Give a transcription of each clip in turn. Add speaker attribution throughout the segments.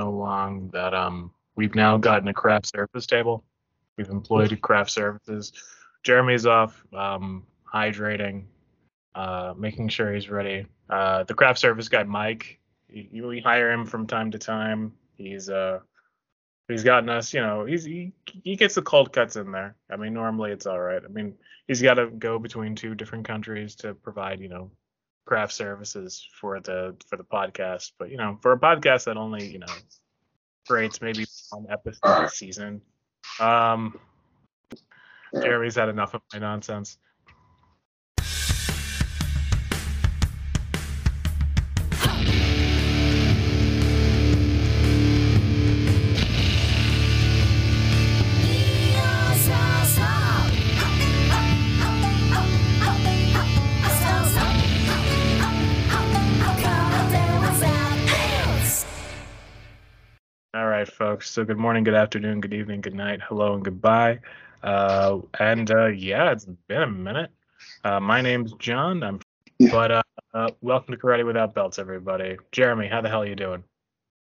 Speaker 1: so long that um we've now gotten a craft service table. We've employed craft services. Jeremy's off um, hydrating, uh, making sure he's ready. Uh, the craft service guy Mike, he, we hire him from time to time. He's uh he's gotten us, you know, he's he, he gets the cold cuts in there. I mean, normally it's all right. I mean, he's got to go between two different countries to provide, you know, craft services for the for the podcast. But you know, for a podcast that only you know creates maybe one episode a season, um, Jeremy's had enough of my nonsense. So good morning, good afternoon, good evening, good night, hello, and goodbye. Uh, and uh, yeah, it's been a minute. Uh, my name's John. I'm, but uh, uh, welcome to Karate Without Belts, everybody. Jeremy, how the hell are you doing?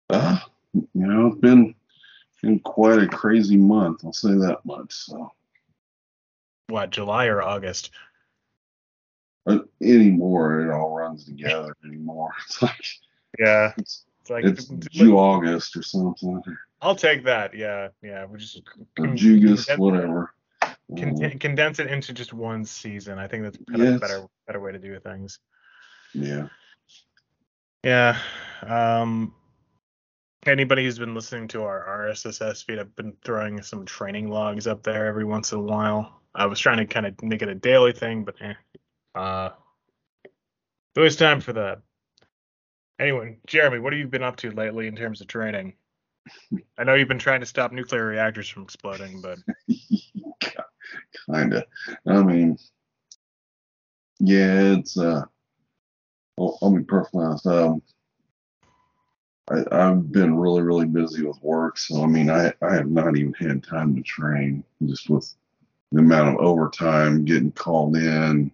Speaker 2: Uh, you know, it's been been quite a crazy month. I'll say that much. So
Speaker 1: What, July or August?
Speaker 2: uh, anymore, it all runs together anymore. It's like
Speaker 1: Yeah,
Speaker 2: it's,
Speaker 1: it's like
Speaker 2: it's Jew August or something,
Speaker 1: I'll take that. Yeah, yeah. We just
Speaker 2: Jugas, whatever.
Speaker 1: con-
Speaker 2: Um,
Speaker 1: condense it into just one season. I think that's kind of a better better way to do things.
Speaker 2: yeah.
Speaker 1: Yeah. Um anybody who's been listening to our RSS feed, I've been throwing some training logs up there every once in a while. I was trying to kind of make it a daily thing, but eh. Uh it's always time for that. Anyway, Jeremy, what have you been up to lately in terms of training? I know you've been trying to stop nuclear reactors from exploding, but
Speaker 2: Kinda. I mean, yeah, it's uh. Well, I'll be perfectly honest. Um, I, I've been really, really busy with work, so I mean, I I have not even had time to train, just with the amount of overtime getting called in,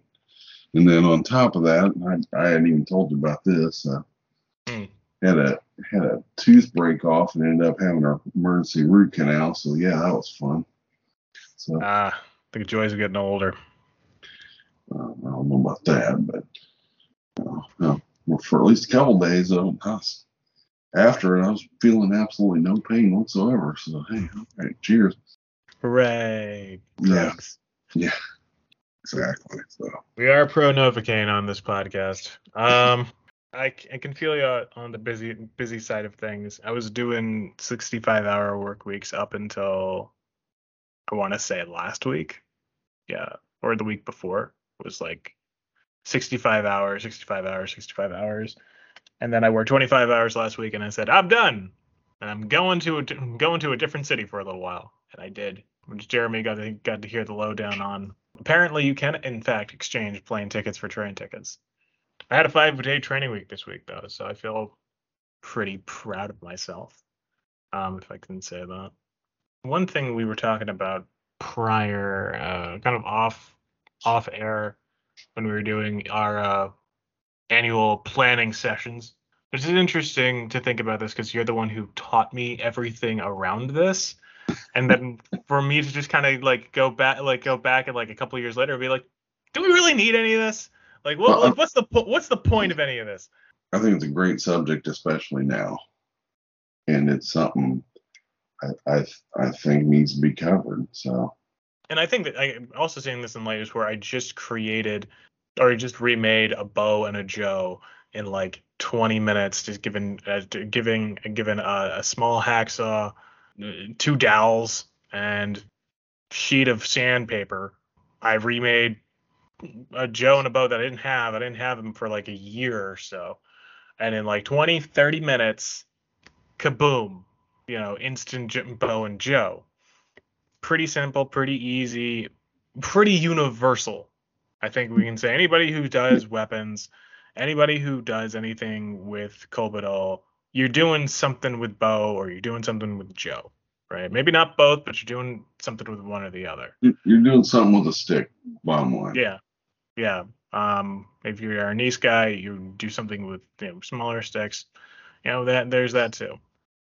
Speaker 2: and then on top of that, I I hadn't even told you about this. Uh,
Speaker 1: Hmm.
Speaker 2: Had a had a tooth break off and ended up having an emergency root canal. So yeah, that was fun. So
Speaker 1: ah, the joys of getting older.
Speaker 2: Uh, I don't know about that, but uh, no, well, for at least a couple days, I was, after it, I was feeling absolutely no pain whatsoever. So, hey, all right, cheers.
Speaker 1: Hooray.
Speaker 2: Yeah,
Speaker 1: Drugs.
Speaker 2: exactly. So,
Speaker 1: We are pro Novocaine on this podcast. Um, I, I can feel you on the busy busy side of things. I was doing 65 hour work weeks up until I want to say last week, yeah, or the week before. It was like 65 hours, 65 hours, 65 hours, and then I worked 25 hours last week, and I said I'm done, and I'm going to going to a different city for a little while, and I did, which Jeremy got to got to hear the lowdown on. Apparently, you can in fact exchange plane tickets for train tickets. I had a five day training week this week though, so I feel pretty proud of myself, um, if I can say that. One thing we were talking about prior, uh, kind of off off air when we were doing our uh, annual planning sessions. Which is interesting to think about this because you're the one who taught me everything around this, and then for me to just kind of like go back, like go back and like a couple years later, be like, do we really need any of this? Like, what,
Speaker 2: Well,
Speaker 1: like what's the po- what's the point of any of this?
Speaker 2: I think it's a great subject, especially now, and it's something I I, I think needs to be covered. So,
Speaker 1: And I think that I'm also seeing this in layers where I just created or just remade a Bo and a Jo in like 20 minutes, just given uh, giving given a, a small hacksaw, uh, two dowels, and sheet of sandpaper. I remade a Jo and a Bo that I didn't have. I didn't have them for like a year or so. And in like 20, 30 minutes, kaboom, you know, instant J- Bo and Jo. Pretty simple, pretty easy, pretty universal. I think we can say anybody who does weapons, anybody who does anything with Kobudo, you're doing something with Bo or you're doing something with Jo, right? Maybe not both, but you're doing something with one or the other.
Speaker 2: you- you're doing something with a stick, bottom line.
Speaker 1: Yeah, yeah. Um, if you're a nice guy, you do something with you know, smaller sticks. You know that there's that too.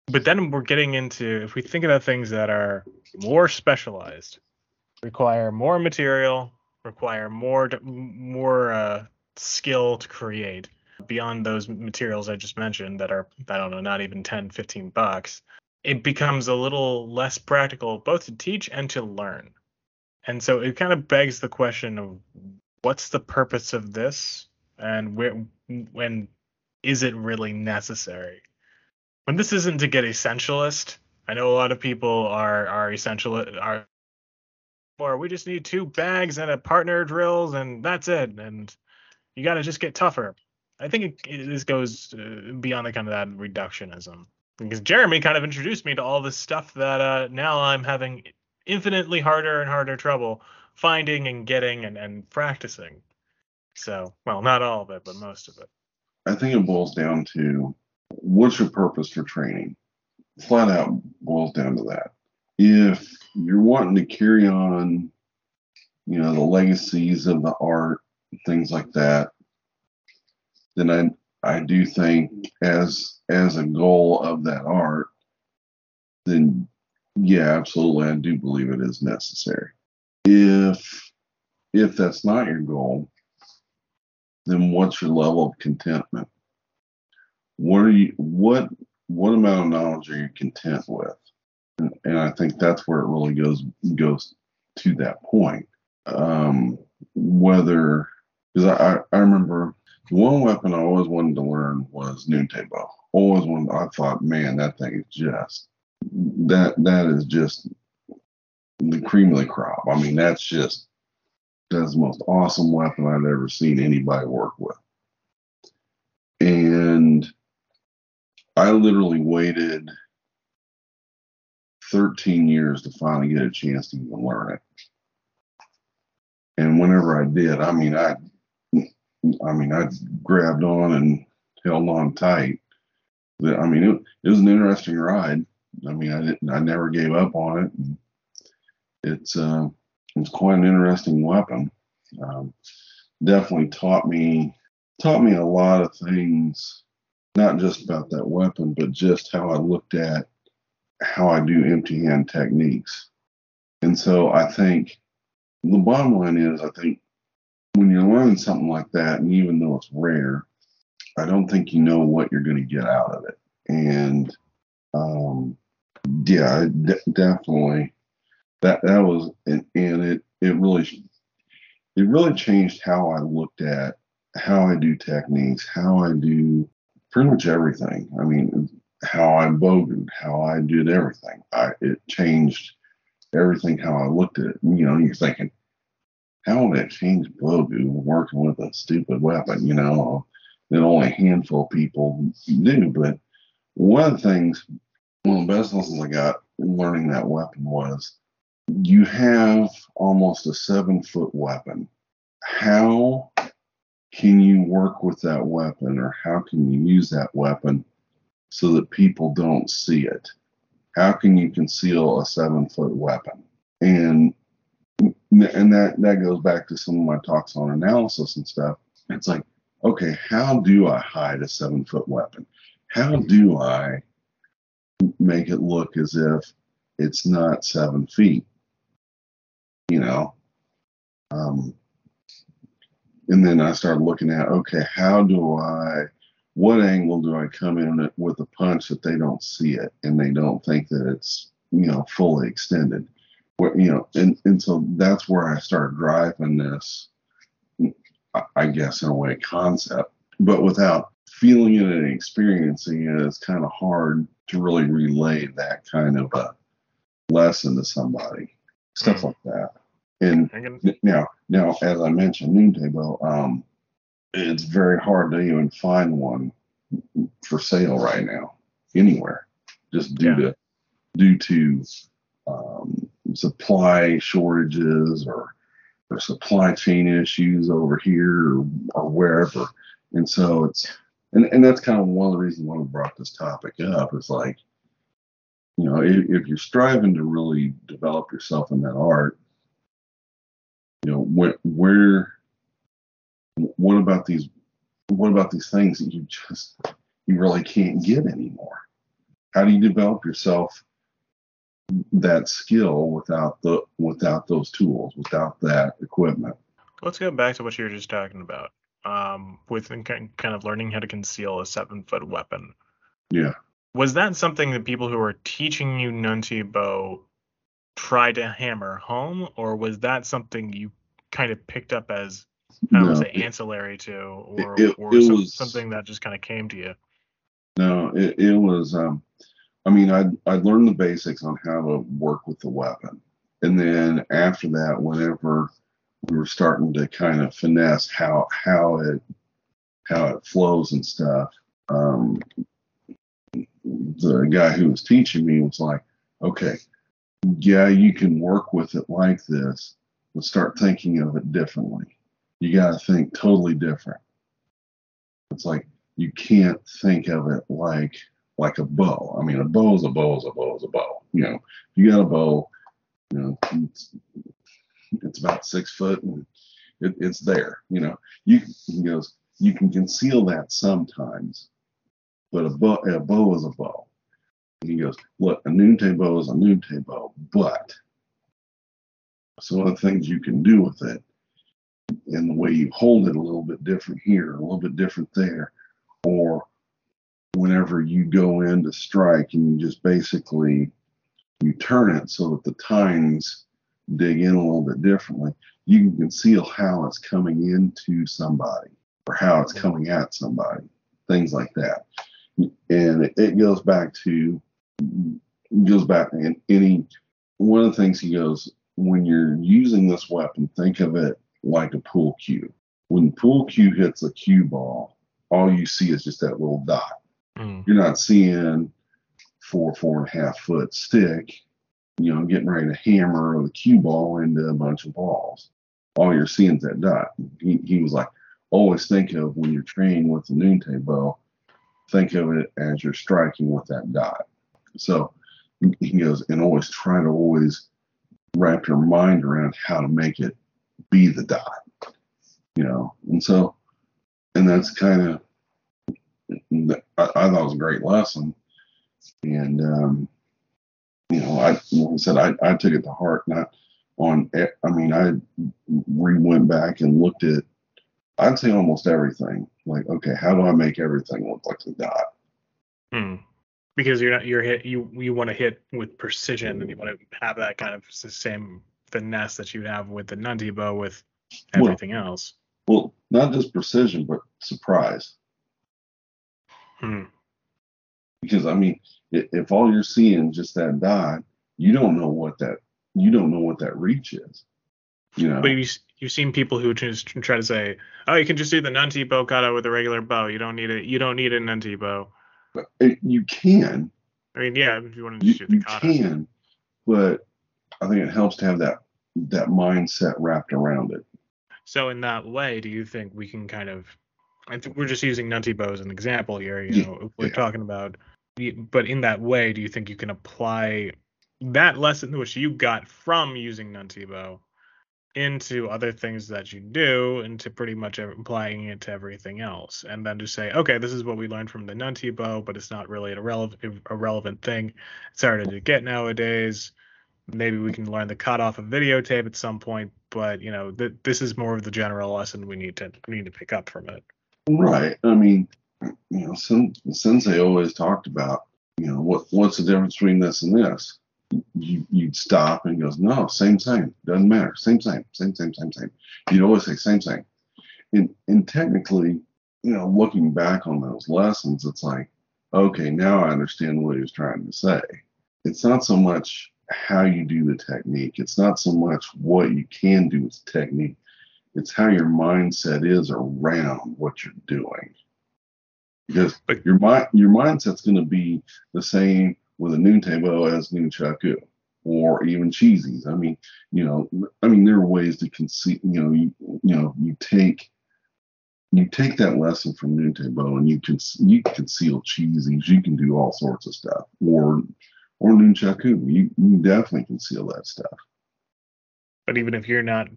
Speaker 1: but then we're getting into if we think about things that are more specialized, require more material, require more more uh, skill to create beyond those materials I just mentioned that are I don't know not even 10 15 bucks it becomes a little less practical both to teach and to learn and so it kind of begs the question of what's the purpose of this? And where when is it really necessary? When this isn't to get essentialist i know a lot of people are are essential are or we just need two bags and a partner drills and that's it. And you got to just get tougher. I think it, it, this goes uh, beyond the kind of that reductionism. Because jeremy kind of introduced me to all this stuff that uh, now i'm having infinitely harder and harder trouble finding and getting and, and practicing. So well not all of it but most of it.
Speaker 2: I think it boils down to what's your purpose for training? Flat out boils down to that. If you're wanting to carry on, you know, the legacies of the art, things like that, then I I do think as as a goal of that art, then yeah, absolutely, I do believe it is necessary. If if that's not your goal, then what's your level of contentment? What are you what what amount of knowledge are you content with? and I think that's where it really goes goes to that point. Um, whether because I, I remember one weapon I always wanted to learn was Nunti bow. Always wanted. I thought, man, that thing is just that that is just the cream of the crop. I mean, that's just that's the most awesome weapon I've ever seen anybody work with. And I literally waited 13 years to finally get a chance to even learn it. And whenever I did, I mean, I, I mean, I grabbed on and held on tight. I mean, it, it was an interesting ride. I mean, I didn't, I never gave up on it. And it's, uh, it's quite an interesting weapon. Um, definitely taught me, taught me a lot of things, not just about that weapon, but just how I looked at how I do empty hand techniques. And so I think the bottom line is I think when you're learning something like that, and even though it's rare, I don't think you know what you're going to get out of it. And um, yeah, definitely that that was and, and it it really it really changed how I looked at how I do techniques, how I do pretty much everything. I mean, how I bogeyed, how I did everything. I it changed everything how I looked at it. You know, you're thinking, how would it change Bogu working with a stupid weapon? You know, that only a handful of people do. But one of the things, one of the best lessons I got learning that weapon was you have almost a seven foot weapon. How can you work with that weapon or how can you use that weapon so that people don't see it? How can you conceal a seven foot weapon? And and that that goes back to some of my talks on analysis and stuff. It's like, okay, how do I hide a seven foot weapon? How do I make it look as if it's not seven feet? You know. Um, and then I started looking at, okay, how do I what angle do I come in with a punch that they don't see it and they don't think that it's you know fully extended, where you know, and and so that's where I started driving this, I guess in a way concept, but without feeling it and experiencing it, it's kind of hard to really relay that kind of a lesson to somebody, stuff mm-hmm. like that. And now, now as I mentioned, nunti bow, um, it's very hard to even find one for sale right now anywhere, just due yeah. to due to um, supply shortages or or supply chain issues over here or, or wherever. And so it's and, and that's kind of one of the reasons why we brought this topic up is like, you know, if, if you're striving to really develop yourself in that art, you know, where where what about these what about these things that you just you really can't get anymore how do you develop yourself that skill without the without those tools, without that equipment?
Speaker 1: Let's go back to what you were just talking about. Um, with kind of learning how to conceal a seven foot weapon.
Speaker 2: Yeah.
Speaker 1: Was that something that people who were teaching you Nunti bow try to hammer home, or was that something you kind of picked up as I don't no, say ancillary to, or, it, or it some, was, something that just kind of came to you?
Speaker 2: No, it, it was. Um, I mean, I I learned the basics on how to work with the weapon, and then after that, whenever we were starting to kind of finesse how how it how it flows and stuff, um, the guy who was teaching me was like, okay, yeah, you can work with it like this, but start thinking of it differently. You got to think totally different. It's like you can't think of it like like a bow. I mean, a bow is a bow is a bow is a bow. You know, you got a bow, you know, it's, it's about six foot and it, it's there. You know, you he goes, you can conceal that sometimes, but a bow a bow is a bow. He goes, look, a nunti bow is a nunti bow, but some of the things you can do with it and the way you hold it a little bit different here, a little bit different there, or whenever you go in to strike and you just basically you turn it so that the tines dig in a little bit differently, you can conceal how it's coming into somebody or how it's coming at somebody, things like that. And it, it goes back to goes back and any one of the things he goes when you're using this weapon, think of it like a pool cue. When pool cue hits a cue ball, all you see is just that little dot. Mm. You're not seeing four, four and a half foot stick, you know, getting ready to hammer the cue ball into a bunch of balls. All you're seeing is that dot. He, he was like, always think of when you're training with the nunti bow, think of it as you're striking with that dot. So he goes, and always try to always wrap your mind around how to make it be the dot, you know. And so, and that's kind of, I, I, thought it was a great lesson. And, um, you know, I, like I said, I, I took it to heart, not on, I mean, I re went back and looked at, I'd say almost everything. Like, okay, how do I make everything look like the dot?
Speaker 1: Hmm because you're not you're hit you you want to hit with precision and you want to have that kind of the same finesse that you'd have with the Nunti bow with everything
Speaker 2: well,
Speaker 1: else.
Speaker 2: Well, not just precision, but surprise.
Speaker 1: Hmm.
Speaker 2: Because I mean, if all you're seeing just that dot, you don't know what that you don't know what that reach is. You know.
Speaker 1: But you you've seen people who just try to say, oh, you can just do the Nunti bow kata with a regular bow. You don't need it. You don't need a Nunti bow.
Speaker 2: It, uh, you can.
Speaker 1: I mean, yeah, if you want to shoot
Speaker 2: the
Speaker 1: you
Speaker 2: kata. You can, but I think it helps to have that that mindset wrapped around it.
Speaker 1: So in that way, do you think we can kind of? I think we're just using Nunti bow as an example here. You know, we're yeah. talking about, but in that way, do you think you can apply that lesson which you got from using Nunti bow into other things that you do into pretty much applying it to everything else. And then to say okay this is what we learned from the nunti bow but it's not really a relevant a relevant thing. It's harder to get nowadays. Maybe we can learn the cut off a videotape at some point but you know th- this is more of the general lesson we need to need to pick up from it.
Speaker 2: Right. I mean you know sen- sensei always talked about you know what what's the difference between this and this you, you'd stop and goes, no, same, same, doesn't matter, same, same, same, same, same, same. You'd always say same, same. And, and technically, you know, looking back on those lessons, it's like, okay, now I understand what he was trying to say. It's not so much how you do the technique. It's not so much what you can do with technique. It's how your mindset is around what you're doing. Because your mind, your mindset's going to be the same with a nunti bow as nunchaku or even cheesies. I mean, you know, I mean, there are ways to conceive, you know, you, you know, you take, you take that lesson from bow and you can, you can conceal cheesies. You can do all sorts of stuff or, or nunchaku. You, you definitely conceal that stuff.
Speaker 1: But even if you're not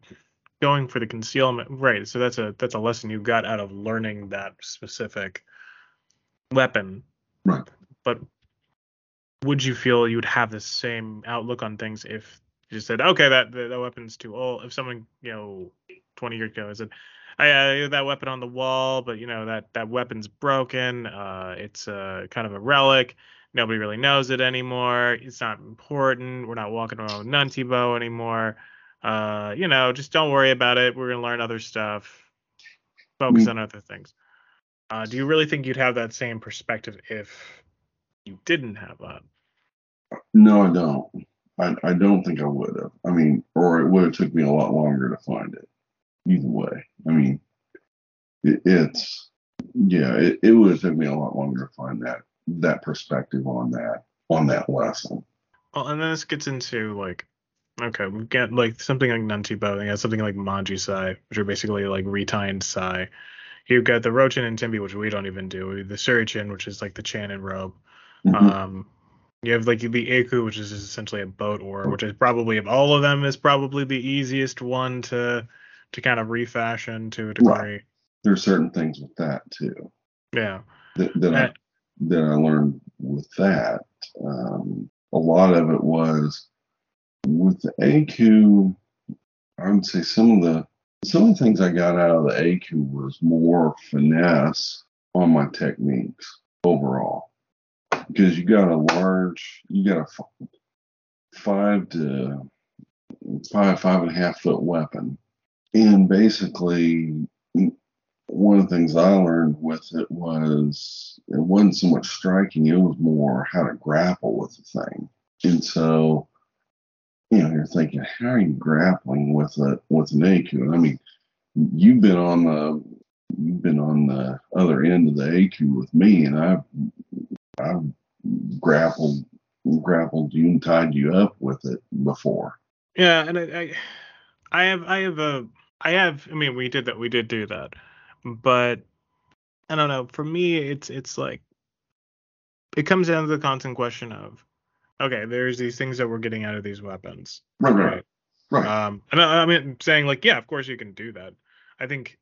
Speaker 1: going for the concealment, right? So that's a, that's a lesson you got out of learning that specific weapon.
Speaker 2: Right.
Speaker 1: But would you feel you would have the same outlook on things if you just said, okay, that that, that weapon's too old? If someone, you know, 20 years ago said, I uh, that weapon on the wall, but you know that that weapon's broken. Uh, it's uh, kind of a relic. Nobody really knows it anymore. It's not important. We're not walking around with Nunti bow anymore. Uh, you know, just don't worry about it. We're gonna learn other stuff. Focus
Speaker 2: Mm.
Speaker 1: on other things. Uh, do you really think you'd have that same perspective if you didn't have that?
Speaker 2: No, I don't. I, I don't think I would have. I mean, or it would have took me a lot longer to find it. Either way, I mean, it, it's yeah, it, it would have took me a lot longer to find that that perspective on that on that lesson.
Speaker 1: Well, and then this gets into like, okay, we get like something like Nuntibo, and you got something like Manji Sai, which are basically like retined Sai. You've got the Rochin and Tinbe, which we don't even do. The Suruchin, which is like the Chanin robe.
Speaker 2: Mhm.
Speaker 1: Um, you have like the Aku, which is essentially a boat oar, which is probably of all of them is probably the easiest one to to kind of refashion to a degree.
Speaker 2: Right. There's certain things with that too
Speaker 1: Yeah.
Speaker 2: that that, I, that I learned with that. Um, a lot of it was with the Eku. I would say some of the some of the things I got out of the Eku was more finesse on my techniques overall because you got a large, you got a five to five five and a half foot weapon, and basically one of the things I learned with it was it wasn't so much striking, it was more how to grapple with the thing. And so, you know, you're thinking, how are you grappling with a with an Eku? I mean, you've been on the you've been on the other end of the Eku with me, and I've I've grappled grappled you and tied you up with it before.
Speaker 1: Yeah, and I, I, I have, I have a, I have. I mean, we did that. We did do that, but I don't know. For me, it's, it's like, it comes down to the constant question of, okay, there's these things that we're getting out of these weapons,
Speaker 2: Right, right, right.
Speaker 1: Um, and I, I mean, saying like, yeah, of course you can do that. I think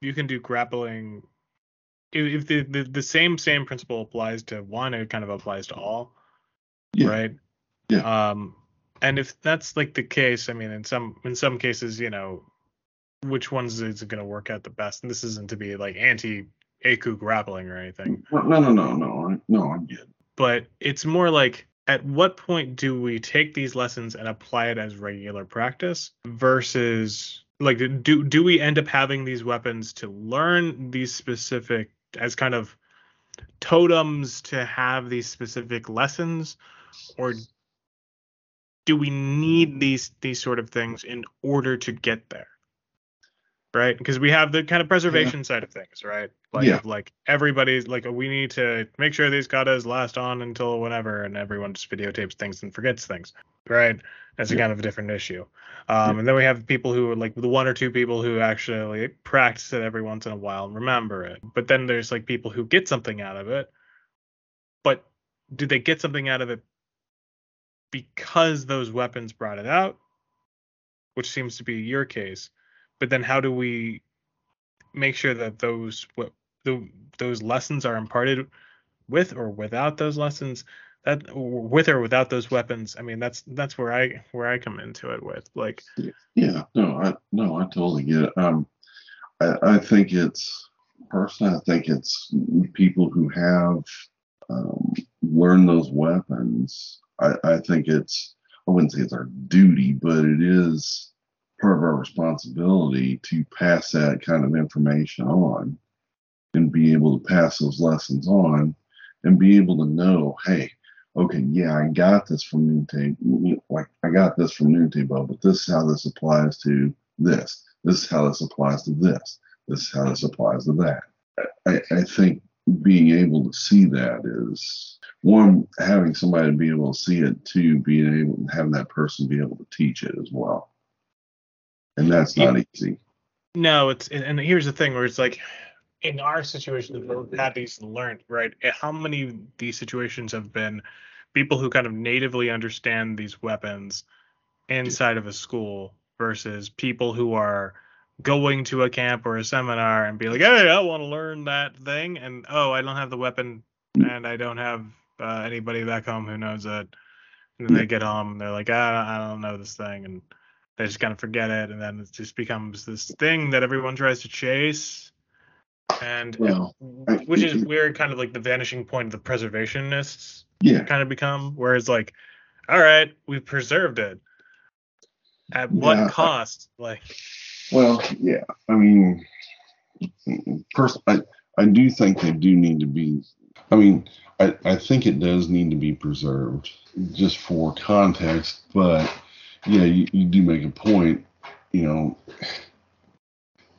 Speaker 1: you can do grappling. If, the, the the same same principle applies to one, it kind of applies to all
Speaker 2: Yeah.
Speaker 1: right?
Speaker 2: Yeah.
Speaker 1: Um, and if that's like the case, I mean, in some in some cases, you know, which ones is it going to work out the best? And this isn't to be like anti Aku grappling or anything,
Speaker 2: No, no, no, no, no. I- No, I get. it.
Speaker 1: but it's more like at what point do we take these lessons and apply it as regular practice versus like do do we end up having these weapons to learn these specific as kind of totems to have these specific lessons? Or do we need these these sort of things in order to get there right? Because we have the kind of preservation side of things right? Like
Speaker 2: Yeah.
Speaker 1: like everybody's like we need to make sure these katas last on until whenever and everyone just videotapes things and forgets things right? That's a kind of a different issue. Um, and then we have people who are like the one or two people who actually practice it every once in a while and remember it. But then there's like people who get something out of it. But do they get something out of it because those weapons brought it out? Which seems to be your case but then how do we make sure that those what the, those lessons are imparted with or without those lessons that with or without those weapons i mean that's that's where i where i come into it with like
Speaker 2: Yeah, no, I no, I totally get it. Um, I, I think it's personally, I think it's people who have um, learned those weapons. I, I think it's I wouldn't say it's our duty, but it is part of our responsibility to pass that kind of information on and be able to pass those lessons on and be able to know, hey, okay, yeah, I got this from Nunte, like I got this from Nuntebo, but this is how this applies to this. This is how this applies to this. This is how this applies to that. I, I think being able to see that is one, having somebody be able to see it, two, being able to have that person be able to teach it as well. And that's not easy.
Speaker 1: no it's and here's the thing where it's like in our situation we've had these learned right how many of these situations have been people who kind of natively understand these weapons inside of a school versus people who are going to a camp or a seminar and be like hey i want to learn that thing and oh i don't have the weapon and i don't have uh, anybody back home who knows it. And then they get home and they're like, ah, I don't know this thing, and they just kind of forget it, and then it just becomes this thing that everyone tries to chase, and
Speaker 2: Well, I-
Speaker 1: which is where kind of like the vanishing point of the preservationists
Speaker 2: Yeah.
Speaker 1: kind of become, where it's like, all right, we preserved it. At
Speaker 2: Yeah.
Speaker 1: what cost? Like,
Speaker 2: Well, yeah. I mean, pers- I, I do think they do need to be. I mean, I, I think it does need to be preserved just for context. But yeah, you, you do make a point. You know,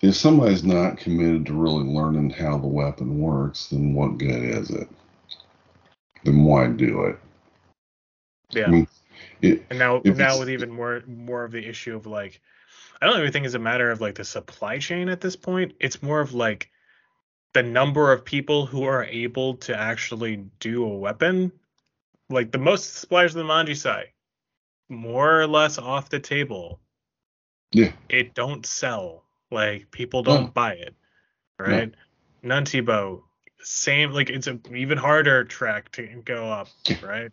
Speaker 2: if somebody's not committed to really learning how the weapon works, then what good is it? Then why do it?
Speaker 1: yeah.
Speaker 2: I mean, it
Speaker 1: And now, now with even more more of the issue of like, I don't even think it's a matter of like the supply chain at this point. It's more of like the number of people who are able to actually do a weapon. Like the most suppliers on the Manji side, more or less off the table.
Speaker 2: Yeah.
Speaker 1: It don't sell. Like people don't
Speaker 2: No.
Speaker 1: buy it. Right? Nuntibo, same like it's a even harder track to go up,
Speaker 2: Yeah.
Speaker 1: right?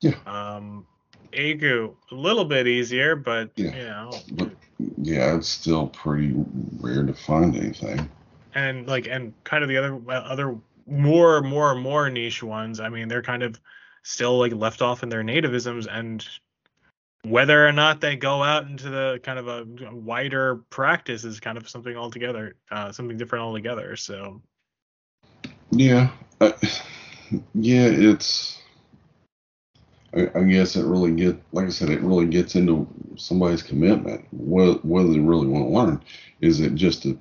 Speaker 2: Yeah.
Speaker 1: Um Agu, a little bit easier, but
Speaker 2: Yeah.
Speaker 1: you know,
Speaker 2: but yeah, it's still pretty rare to find anything.
Speaker 1: and like and kind of the other other more more more niche ones. I mean, they're kind of still like left off in their nativisms, and whether or not they go out into the kind of a wider practice is kind of something altogether, uh, something different altogether. So
Speaker 2: Yeah, uh, yeah, it's. I, I guess it really get, like I said, it really gets into somebody's commitment. What whether they really want to learn, is it just a,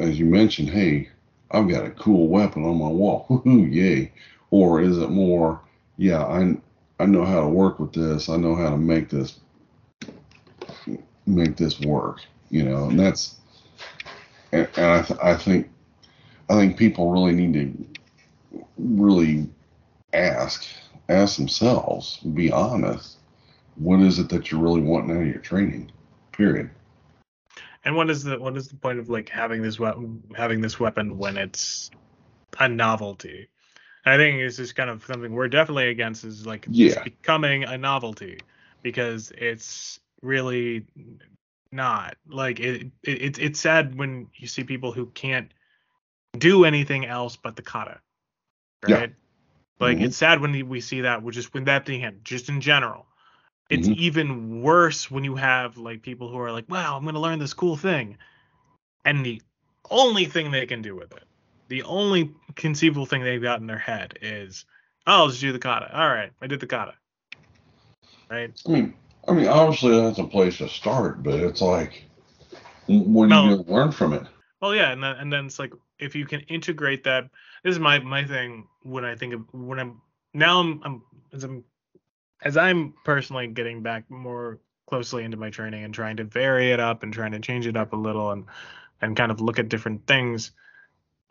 Speaker 2: as you mentioned, hey, I've got a cool weapon on my wall, yay, or is it more, yeah, I I know how to work with this, I know how to make this make this work, you know, and that's, and, and I th- I think I think people really need to really ask ask themselves, be honest. What is it that you're really wanting out of your training? Period.
Speaker 1: And what is the what is the point of like having this weapon having this weapon when it's a novelty? I think it's just kind of something we're definitely against is like
Speaker 2: Yeah.
Speaker 1: becoming a novelty because it's really not like it, it it's it's sad when you see people who can't do anything else but the kata
Speaker 2: Yeah.
Speaker 1: right like
Speaker 2: Mhm.
Speaker 1: it's sad when we see that which is when that thing just in general it's
Speaker 2: Mhm.
Speaker 1: even worse when you have like people who are like wow i'm going to learn this cool thing and the only thing they can do with it the only conceivable thing they've got in their head is oh i'll just do the kata all right i did the kata right
Speaker 2: I mean, I mean, obviously that's a place to start, but it's like, what are you learn from it?
Speaker 1: Well, yeah, and then and then it's like if you can integrate that. This is my my thing when I think of when I'm now I'm, I'm as I'm as I'm personally getting back more closely into my training and trying to vary it up and trying to change it up a little and and kind of look at different things.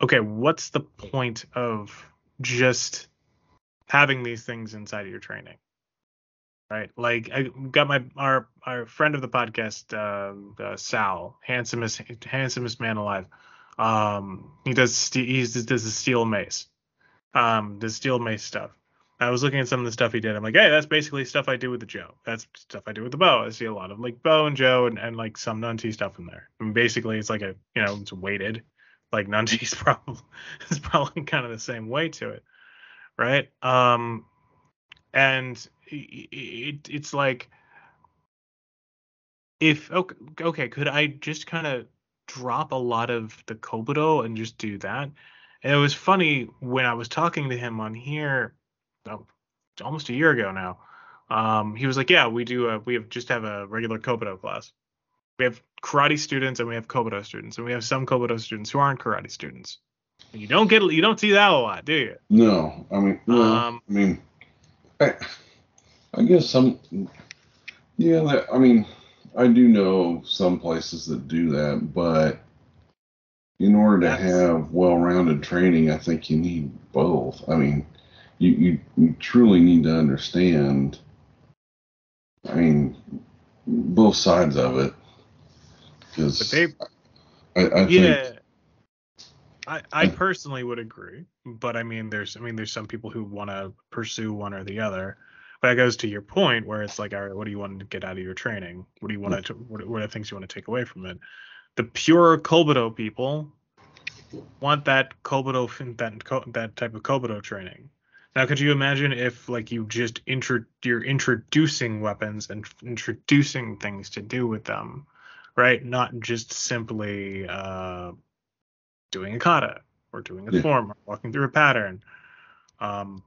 Speaker 1: Okay, what's the point of just having these things inside of your training? Right, like I got my our our friend of the podcast, uh, uh, Sal, handsomest handsomest man alive. Um, he does ste- he does the steel mace, um, the steel mace stuff. I was looking at some of the stuff he did. I'm like, hey, that's basically stuff I do with the Jo. That's stuff I do with the bow. I see a lot of like bow and Jo and, and like some Nunti stuff in there. And basically, it's like a you know it's weighted. Like Nunti's probably is probably kind of the same way to it, right? Um, and it, it it's like if okay, okay could i just kind of drop a lot of the kobudo and just do that and it was funny when i was talking to him on here oh, almost a year ago now um he was like yeah we do a, we have just have a regular kobudo class we have karate students and we have kobudo students and we have some kobudo students who aren't karate students you don't get you don't see that a lot do you
Speaker 2: No, I mean,
Speaker 1: Um,
Speaker 2: I mean, I, I guess some, yeah, that, I mean, I do know some places that do that, but in order to have well-rounded training, I think you need both. I mean, you, you, you truly need to understand, I mean, both sides of it.
Speaker 1: But
Speaker 2: Because
Speaker 1: they
Speaker 2: I, I think
Speaker 1: yeah I, I personally would agree, but I mean, there's I mean, there's some people who want to pursue one or the other. But that goes to your point, where it's like, all right, what do you want to get out of your training? What do you want to? What, what are the things you want to take away from it? The pure Kobudo people want that Kobudo that that type of Kobudo training. Now, could you imagine if like you just intro you're introducing weapons and introducing things to do with them, right? Not just simply uh, doing a kata or doing a
Speaker 2: Yeah.
Speaker 1: form or walking through a pattern. Um,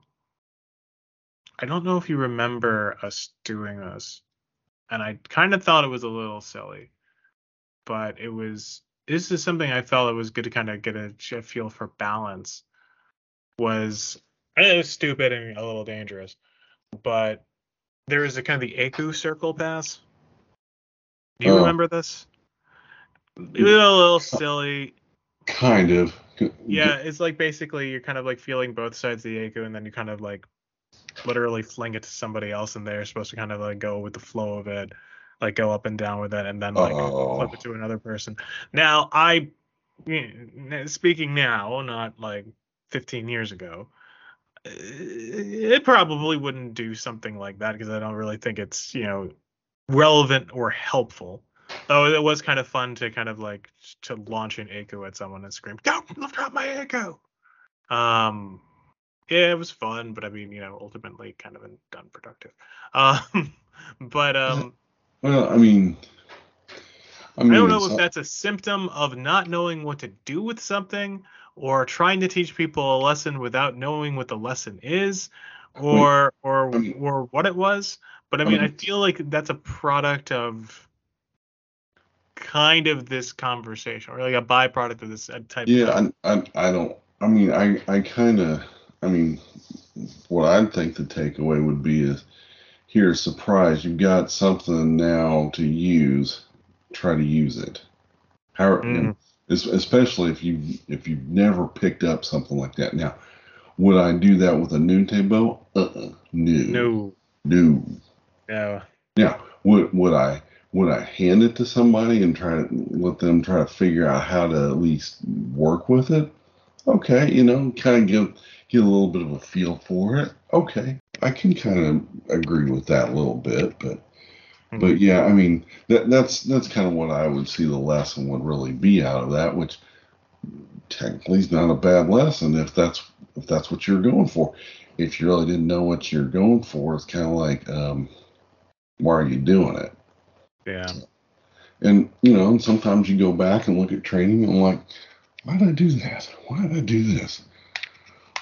Speaker 1: I don't know if you remember us doing this, and I kind of thought it was a little silly, but it was. This is something I felt it was good to kind of get a, a feel for balance. Was I know it was stupid and a little dangerous, but there is a kind of the Aku circle pass. Do you
Speaker 2: Oh.
Speaker 1: remember this? It was a little silly.
Speaker 2: Kind of.
Speaker 1: Yeah, it's like basically you're kind of like feeling both sides of the Aku, and then you kind of like literally fling it to somebody else, and they're supposed to kind of like go with the flow of it, like go up and down with it, and then like
Speaker 2: Oh.
Speaker 1: flip it oh. to another person. Now, I, speaking now, not like 15 years ago, it probably wouldn't do something like that because I don't really think it's you know relevant or helpful. Oh, it was kind of fun to kind of like to launch an Echo at someone and scream, "Don't up my Echo!" Um, yeah, it was fun, but I mean, you know, ultimately kind of unproductive. Um, but um,
Speaker 2: Well, I mean, I mean,
Speaker 1: I don't know if that's a symptom of not knowing what to do with something or trying to teach people a lesson without knowing what the lesson is or or
Speaker 2: um,
Speaker 1: or what it was. But I mean, I feel like that's a product of kind of this conversation or like a byproduct of this uh, type
Speaker 2: Yeah,
Speaker 1: of
Speaker 2: I, I, I don't. I mean, I, I kind of. I mean, what I think the takeaway would be is, here, surprise! You've got something now to use. Try to use it. How, es- especially if you if you've never picked up something like that. Now, would I do that with a Nunte bow? Uh-uh. No.
Speaker 1: no
Speaker 2: No.
Speaker 1: Yeah
Speaker 2: Now, would would I would I hand it to somebody and try to let them try to figure out how to at least work with it? Okay, you know, kind of give get a little bit of a feel for it. Okay, I can kind of agree with that a little bit, but but yeah, I mean that that's that's kind of what I would see the lesson would really be out of that, which technically is not a bad lesson if that's if that's what you're going for. If you really didn't know what you're going for, it's kind of like, um, why are you doing it?
Speaker 1: yeah
Speaker 2: And you know, and sometimes you go back and look at training and like, why did I do that? Why did I do this?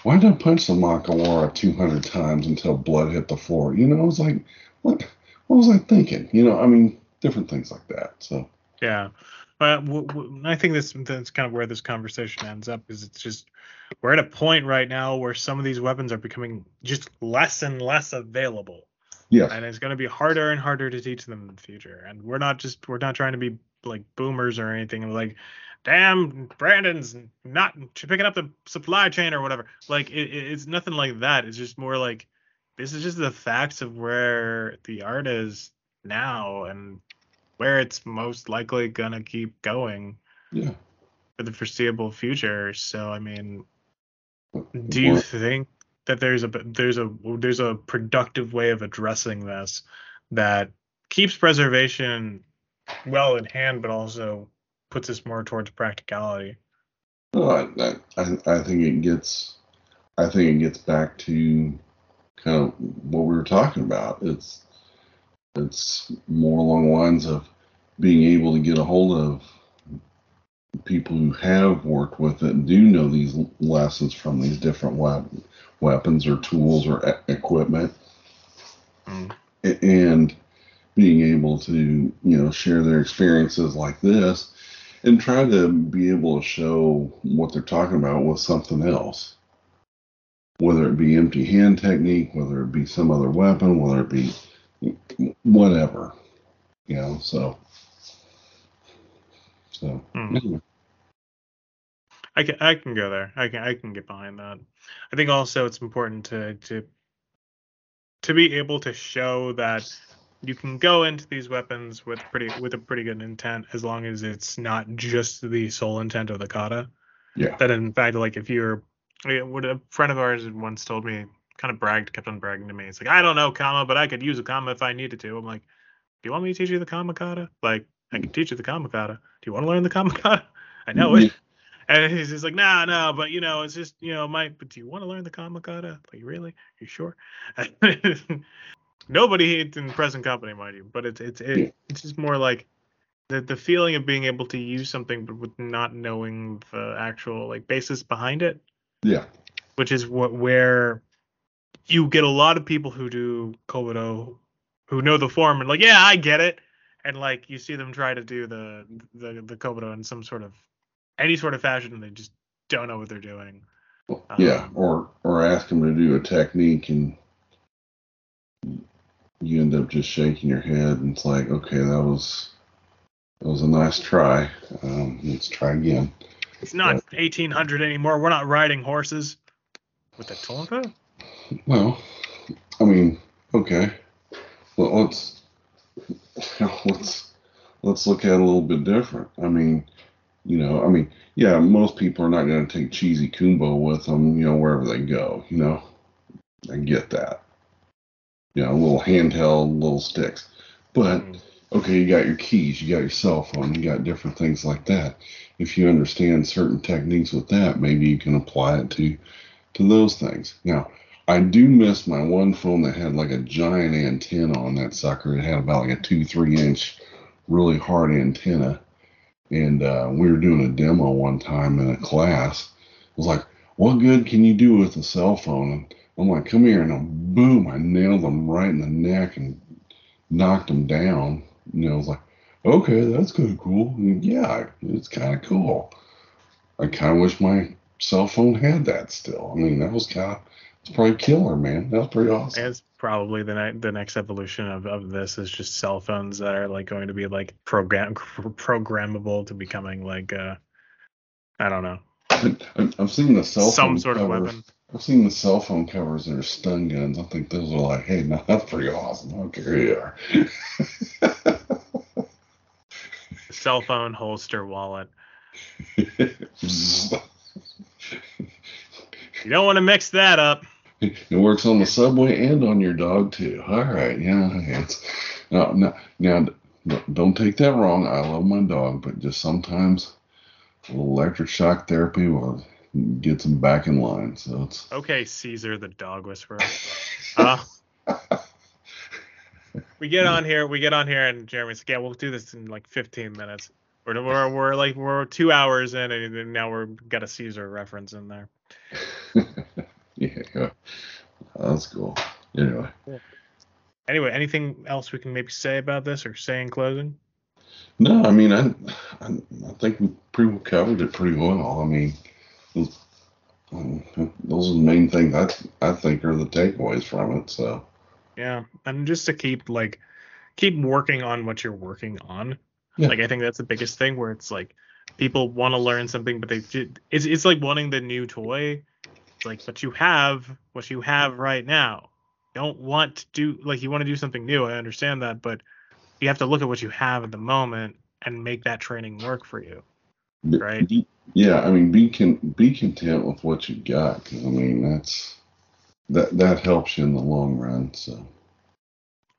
Speaker 2: Why did I punch the Makiwara 200 times until blood hit the floor? You know, it's like, what? What was I thinking? You know, I mean, different things like that. So
Speaker 1: Yeah, but w- w- I think this that's kind of where this conversation ends up. Is it's just we're at a point right now where some of these weapons are becoming just less and less available,
Speaker 2: yes,
Speaker 1: and it's going to be harder and harder to teach them in the future. And we're not just we're not trying to be like boomers or anything. Like, damn, Brandon's not picking up the supply chain or whatever. Like, it, it- it's nothing like that. It's just more like this is just the facts of where the art is now and where it's most likely gonna keep going
Speaker 2: yeah.
Speaker 1: for the foreseeable future. So I mean, do you think that there's a there's a there's a productive way of addressing this that keeps preservation well in hand, but also puts us more towards practicality?
Speaker 2: No, I, I, I think it gets, I think it gets back to kind of what we were talking about. It's, it's more along the lines of being able to get a hold of people who have worked with it do know these lessons from these different weapons or tools or e- equipment,
Speaker 1: Mm.
Speaker 2: and being able to you know share their experiences like this and try to be able to show what they're talking about with something else. Whether it be empty hand technique whether it be some other weapon whether it be whatever you know so so
Speaker 1: Hmm.
Speaker 2: anyway.
Speaker 1: I can I can go there. I can I can get behind that. I think also it's important to to to be able to show that you can go into these weapons with pretty with a pretty good intent as long as it's not just the sole intent of the kata.
Speaker 2: Yeah.
Speaker 1: That in fact, like if you're, what a friend of ours once told me, kind of bragged, kept on bragging to me. It's like I don't know kama, but I could use a kama if I needed to. I'm like, do you want me to teach you the kama kata? Like I can teach you the kama kata. Do you want to learn the kama kata? I know it. Mm-hmm. And he's just like, nah, no, but you know, it's just, you know, my, but do you want to learn the kama kata? Like, really? Are you sure? Nobody in present company, mind you, but it's it's it, it's just more like the the feeling of being able to use something but with not knowing the actual like basis behind it,
Speaker 2: Yeah.
Speaker 1: which is what where you get a lot of people who do Kobudo who know the form and like, yeah, I get it, and like you see them try to do the the the Kobudo in some sort of any sort of fashion, and they just don't know what they're doing.
Speaker 2: Yeah.
Speaker 1: Um,
Speaker 2: Or or ask them to do a technique and you end up just shaking your head and it's like, okay, that was that was a nice try. Um, let's try again.
Speaker 1: It's not 1800 anymore. We're not riding horses with a tonfa.
Speaker 2: Well, I mean, okay. Well, let's let's let's look at it a little bit different. I mean, you know, I mean, yeah, most people are not going to take chizikunbo with them, you know, wherever they go. You know, I get that. You know, little handheld, little sticks. But
Speaker 1: Mm.
Speaker 2: okay, you got your keys, you got your cell phone, you got different things like that. If you understand certain techniques with that, maybe you can apply it to to those things. Now, I do miss my one phone that had like a giant antenna on that sucker. It had about like a two, three inch, really hard antenna. And uh, we were doing a demo one time in a class. It was like, what good can you do with a cell phone? And I'm like, come here, and then boom, I nailed them right in the neck and knocked them down. You know, I was like, okay, that's kind of cool. And yeah, it's kind of cool. I kind of wish my cell phone had that still. I mean, that was kind of, it's probably killer, man. That was pretty awesome.
Speaker 1: It's probably the ne- the next evolution of, of this is just cell phones that are like going to be like program programmable to becoming like uh I don't know
Speaker 2: I- I've seen the cell
Speaker 1: some
Speaker 2: phone
Speaker 1: sort of weapon.
Speaker 2: I've seen the cell phone covers that are stun guns. I think those are like, hey, now that's pretty awesome. I don't care who you are.
Speaker 1: Cell phone holster wallet. You don't want to mix that up.
Speaker 2: It works on the subway and on your dog too. All right, yeah. It's no, no, now don't take that wrong. I love my dog, but just sometimes electric shock therapy will get them back in line. So it's
Speaker 1: Okay, Cesar the dog whisperer. Uh, we get on here, we get on here, and Jeremy's like, "Yeah, we'll do this in like 15 minutes." We're we're, we're like we're two hours in, and now we're got a Cesar reference in there.
Speaker 2: yeah, that's cool. Anyway,
Speaker 1: Anyway, anything else we can maybe say about this or say in closing?
Speaker 2: no, I mean, I, I, I think we pretty well covered it pretty well. I mean, those, um, are the main things I I think are the takeaways from it. So
Speaker 1: Yeah, and just to keep like keep working on what you're working on.
Speaker 2: Yeah.
Speaker 1: Like I think that's the biggest thing where it's like people want to learn something, but they it's it's like wanting the new toy. It's like, but you have what you have right now. You don't want to do like you want to do something new. I understand that, but you have to look at what you have at the moment and make that training work for you. Right.
Speaker 2: yeah, I mean, be con- be content with what you got. 'cause, I mean, that's that that helps you in the long run. So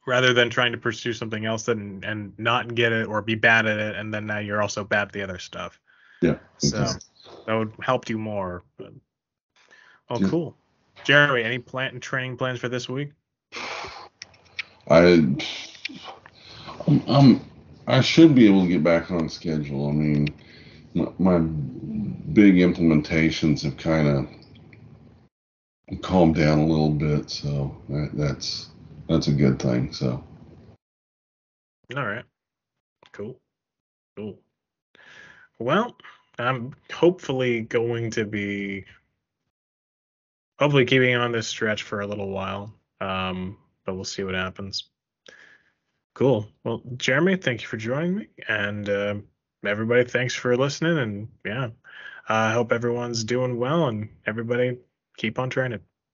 Speaker 1: Rather than trying to pursue something else and and not get it or be bad at it, and then now you're also bad at the other stuff.
Speaker 2: yeah,
Speaker 1: So
Speaker 2: exactly.
Speaker 1: that would help you more. But, oh,
Speaker 2: Yeah.
Speaker 1: cool. Jeremy, any plant and training plans for this week?
Speaker 2: I I'm, I'm I should be able to get back on schedule. I mean, my, my big implementations have kind of calmed down a little bit, so that, that's that's a good thing. So
Speaker 1: All right. Cool. Cool. Well, I'm hopefully going to be hopefully keeping on this stretch for a little while. Um, but we'll see what happens. Cool. Well, Jeremy, thank you for joining me, and uh, everybody, thanks for listening. And yeah, I hope everyone's doing well, and everybody keep on training.